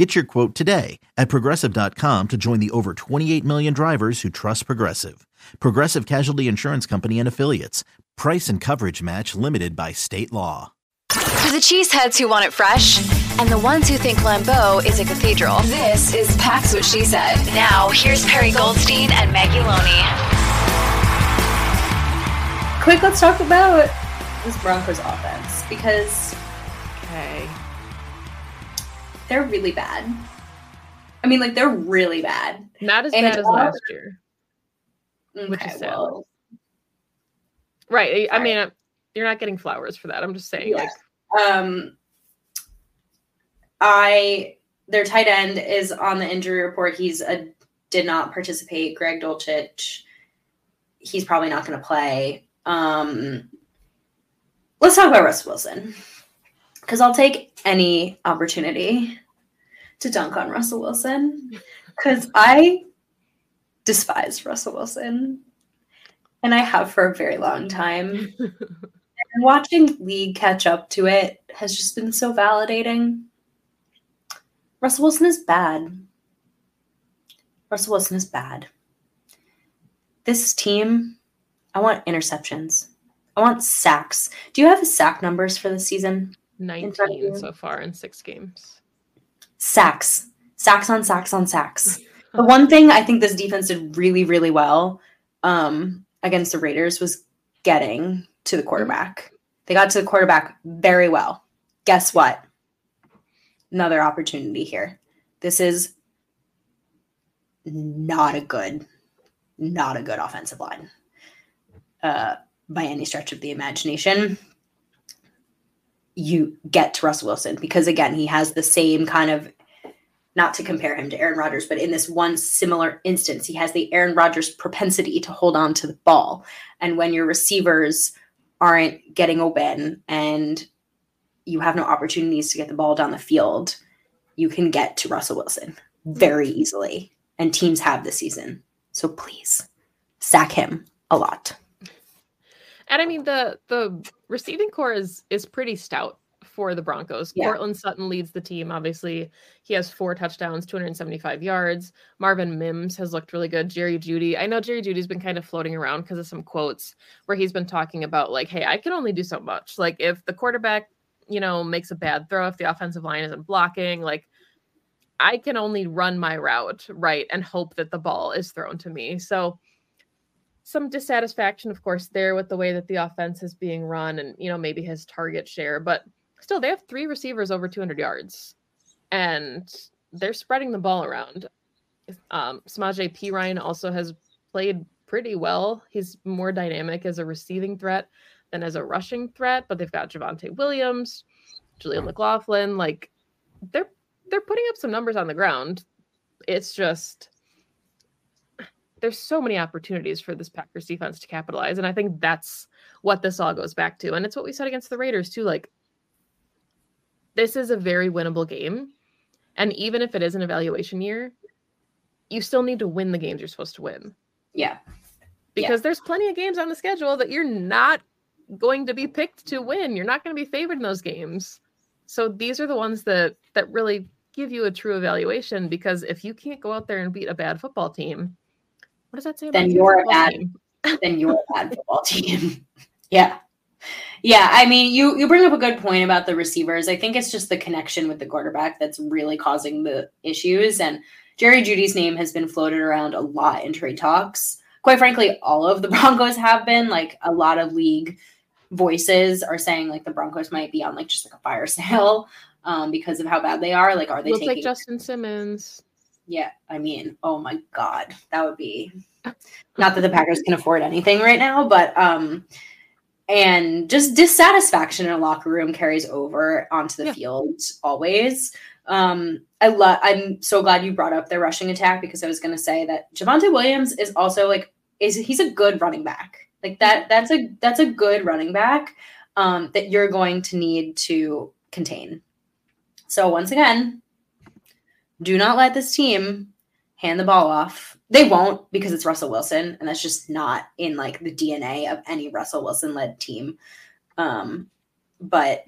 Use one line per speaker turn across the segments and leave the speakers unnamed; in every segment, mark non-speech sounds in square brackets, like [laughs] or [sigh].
Get your quote today at progressive.com to join the over 28 million drivers who trust Progressive. Progressive Casualty Insurance Company and Affiliates. Price and coverage match limited by state law.
For the cheeseheads who want it fresh and the ones who think Lambeau is a cathedral, this is Pax What She Said. Now, here's Perri Goldstein and Maggie Loney.
Quick, let's talk about this Broncos offense because
Okay.
They're really bad. I mean, like, they're really bad.
Not as
And
bad as last year. Which
Okay,
is sad.
well,
Right. I mean, you're not getting flowers for that. I'm just saying,
Yeah.
like,
um, I their tight end is on the injury report. He's a did not participate. Greg Dulcich. He's probably not going to play. Um, let's talk about Russ Wilson because I'll take any opportunity to dunk on Russell Wilson [laughs] because I despise Russell Wilson and I have for a very long time. [laughs] And watching League catch up to it has just been so validating. Russell Wilson is bad. Russell Wilson is bad. This team, I want interceptions. I want sacks. Do you have the sack numbers for the season? Front of
19 so far in six games.
Sacks. Sacks on sacks on sacks. [laughs] The one thing I think this defense did really, really well um, against the Raiders was getting to the quarterback. They got to the quarterback very well. Guess what? Another opportunity here. This is not a good, not a good offensive line uh, by any stretch of the imagination. You get to Russell Wilson because again, he has the same kind of not to compare him to Aaron Rodgers, but in this one similar instance, he has the Aaron Rodgers propensity to hold on to the ball. And when your receivers aren't getting open and you have no opportunities to get the ball down the field, you can get to Russell Wilson very easily. And teams have this season. So please sack him a lot.
And I mean, the the receiving core is is pretty stout for the Broncos.
Yeah.
Courtland Sutton leads the team. Obviously, he has four touchdowns, 275 yards. Marvin Mims has looked really good. Jerry Jeudy. I know Jerry Jeudy's been kind of floating around because of some quotes where he's been talking about like, hey, I can only do so much. Like if the quarterback, you know, makes a bad throw, if the offensive line isn't blocking, like I can only run my route right and hope that the ball is thrown to me. So some dissatisfaction, of course, there with the way that the offense is being run and, you know, maybe his target share, but still, they have three receivers over 200 yards and they're spreading the ball around. Um, Samaje Perine also has played pretty well. He's more dynamic as a receiving threat than as a rushing threat, but they've got Javonte Williams, Jaleel McLaughlin. Like they're they're putting up some numbers on the ground. It's just there's so many opportunities for this Packers defense to capitalize. And I think that's what this all goes back to. And it's what we said against the Raiders too. Like this is a very winnable game. And even if it is an evaluation year, you still need to win the games you're supposed to win.
Yeah.
Because there's plenty of games on the schedule that you're not going to be picked to win. You're not going to be favored in those games. So these are the ones that that really give you a true evaluation because if you can't go out there and beat a bad football team, what does that say
Then
your
you're a bad-
team? [laughs]
then you're a bad [laughs] football team. [laughs] yeah. Yeah, I mean, you you bring up a good point about the receivers. I think it's just the connection with the quarterback that's really causing the issues. And Jerry Jeudy's name has been floated around a lot in trade talks. Quite frankly, all of the Broncos have been. Like a lot of league voices are saying like the Broncos might be on like just like a fire sale um, because of how bad they are. Like, are they
We'll
taking?
take Justin Simmons.
Yeah, I mean, oh my god, that would be not that the Packers can afford anything right now, but um, and just dissatisfaction in a locker room carries over onto the
Yeah.
field always. Um, I love. I'm so glad you brought up their rushing attack because I was going to say that Javonte Williams is also like is he's a good running back. Like that that's a that's a good running back um, that you're going to need to contain. So once again, do not let this team hand the ball off. They won't because it's Russell Wilson, and that's just not in like the DNA of any Russell Wilson led team. Um, but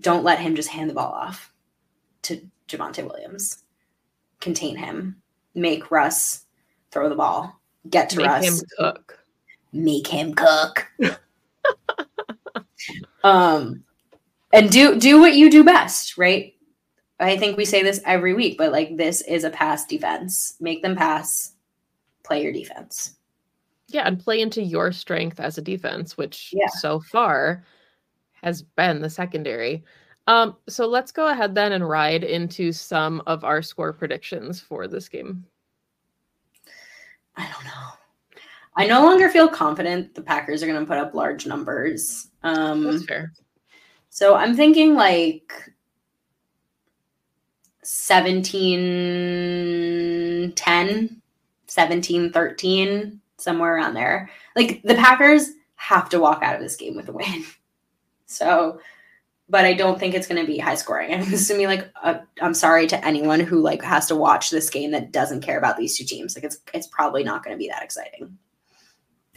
don't let him just hand the ball off to Javonte Williams. Contain him. Make Russ throw the ball. Get to
Make
Russ.
him cook.
Make him cook. [laughs] um and do do what you do best, right? I think we say this every week, but like this is a pass defense. Make them pass. Play your defense.
Yeah, and play into your strength as a defense, which
Yeah.
so far has been the secondary. Um, so let's go ahead then and ride into some of our score predictions for this game.
I don't know. I no longer feel confident the Packers are going to put up large numbers. Um,
That's fair.
so I'm thinking like 17 10, 17 13, somewhere around there. Like the Packers have to walk out of this game with a win. [laughs] So, but I don't think it's going to be high scoring. [laughs] I think this is going to be like, i I'm sorry to anyone who like has to watch this game that doesn't care about these two teams. Like it's it's probably not going to be that exciting.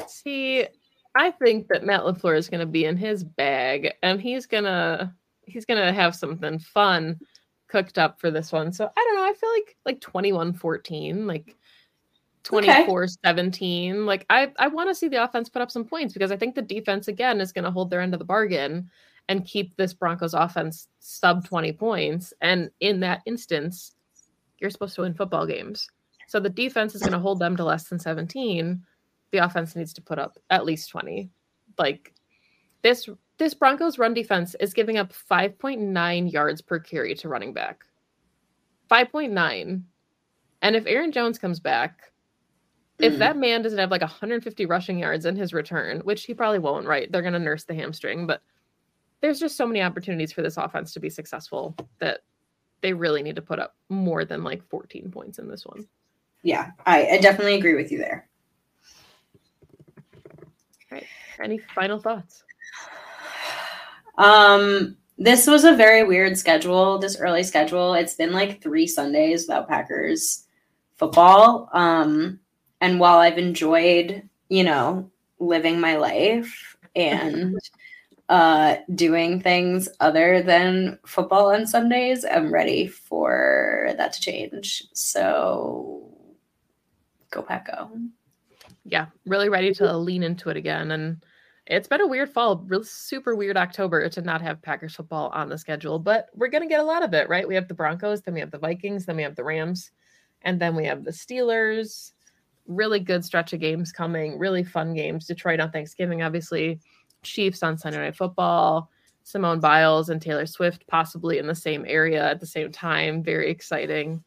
See, I think that Matt LaFleur is gonna be in his bag and he's gonna he's gonna have something fun cooked up for this one. So I don't know. I feel like like 21-14, like 24-17. Like I, I want to see the offense put up some points because I think the defense again is gonna hold their end of the bargain and keep this Broncos offense sub 20 points. And in that instance, you're supposed to win football games. So the defense is going to hold them to less than 17. The offense needs to put up at least 20. Like this this Broncos run defense is giving up 5.9 yards per carry to running back. 5.9. And if Aaron Jones comes back, if that man doesn't have like 150 rushing yards in his return, which he probably won't, right? They're going to nurse the hamstring, but there's just so many opportunities for this offense to be successful that they really need to put up more than like 14 points in this one.
Yeah, I, I definitely agree with you there.
Any final thoughts?
Um, this was a very weird schedule, this early schedule. It's been like three Sundays without Packers football. Um, and while I've enjoyed, you know, living my life and [laughs] uh doing things other than football on Sundays, I'm ready for that to change. So go Pack.
Yeah, really ready to lean into it again. And it's been a weird fall, real super weird October to not have Packers football on the schedule, but we're going to get a lot of it, right? We have the Broncos, then we have the Vikings, then we have the Rams, and then we have the Steelers. Really good stretch of games coming, really fun games. Detroit on Thanksgiving, obviously, Chiefs on Sunday Night Football, Simone Biles and Taylor Swift possibly in the same area at the same time. Very exciting.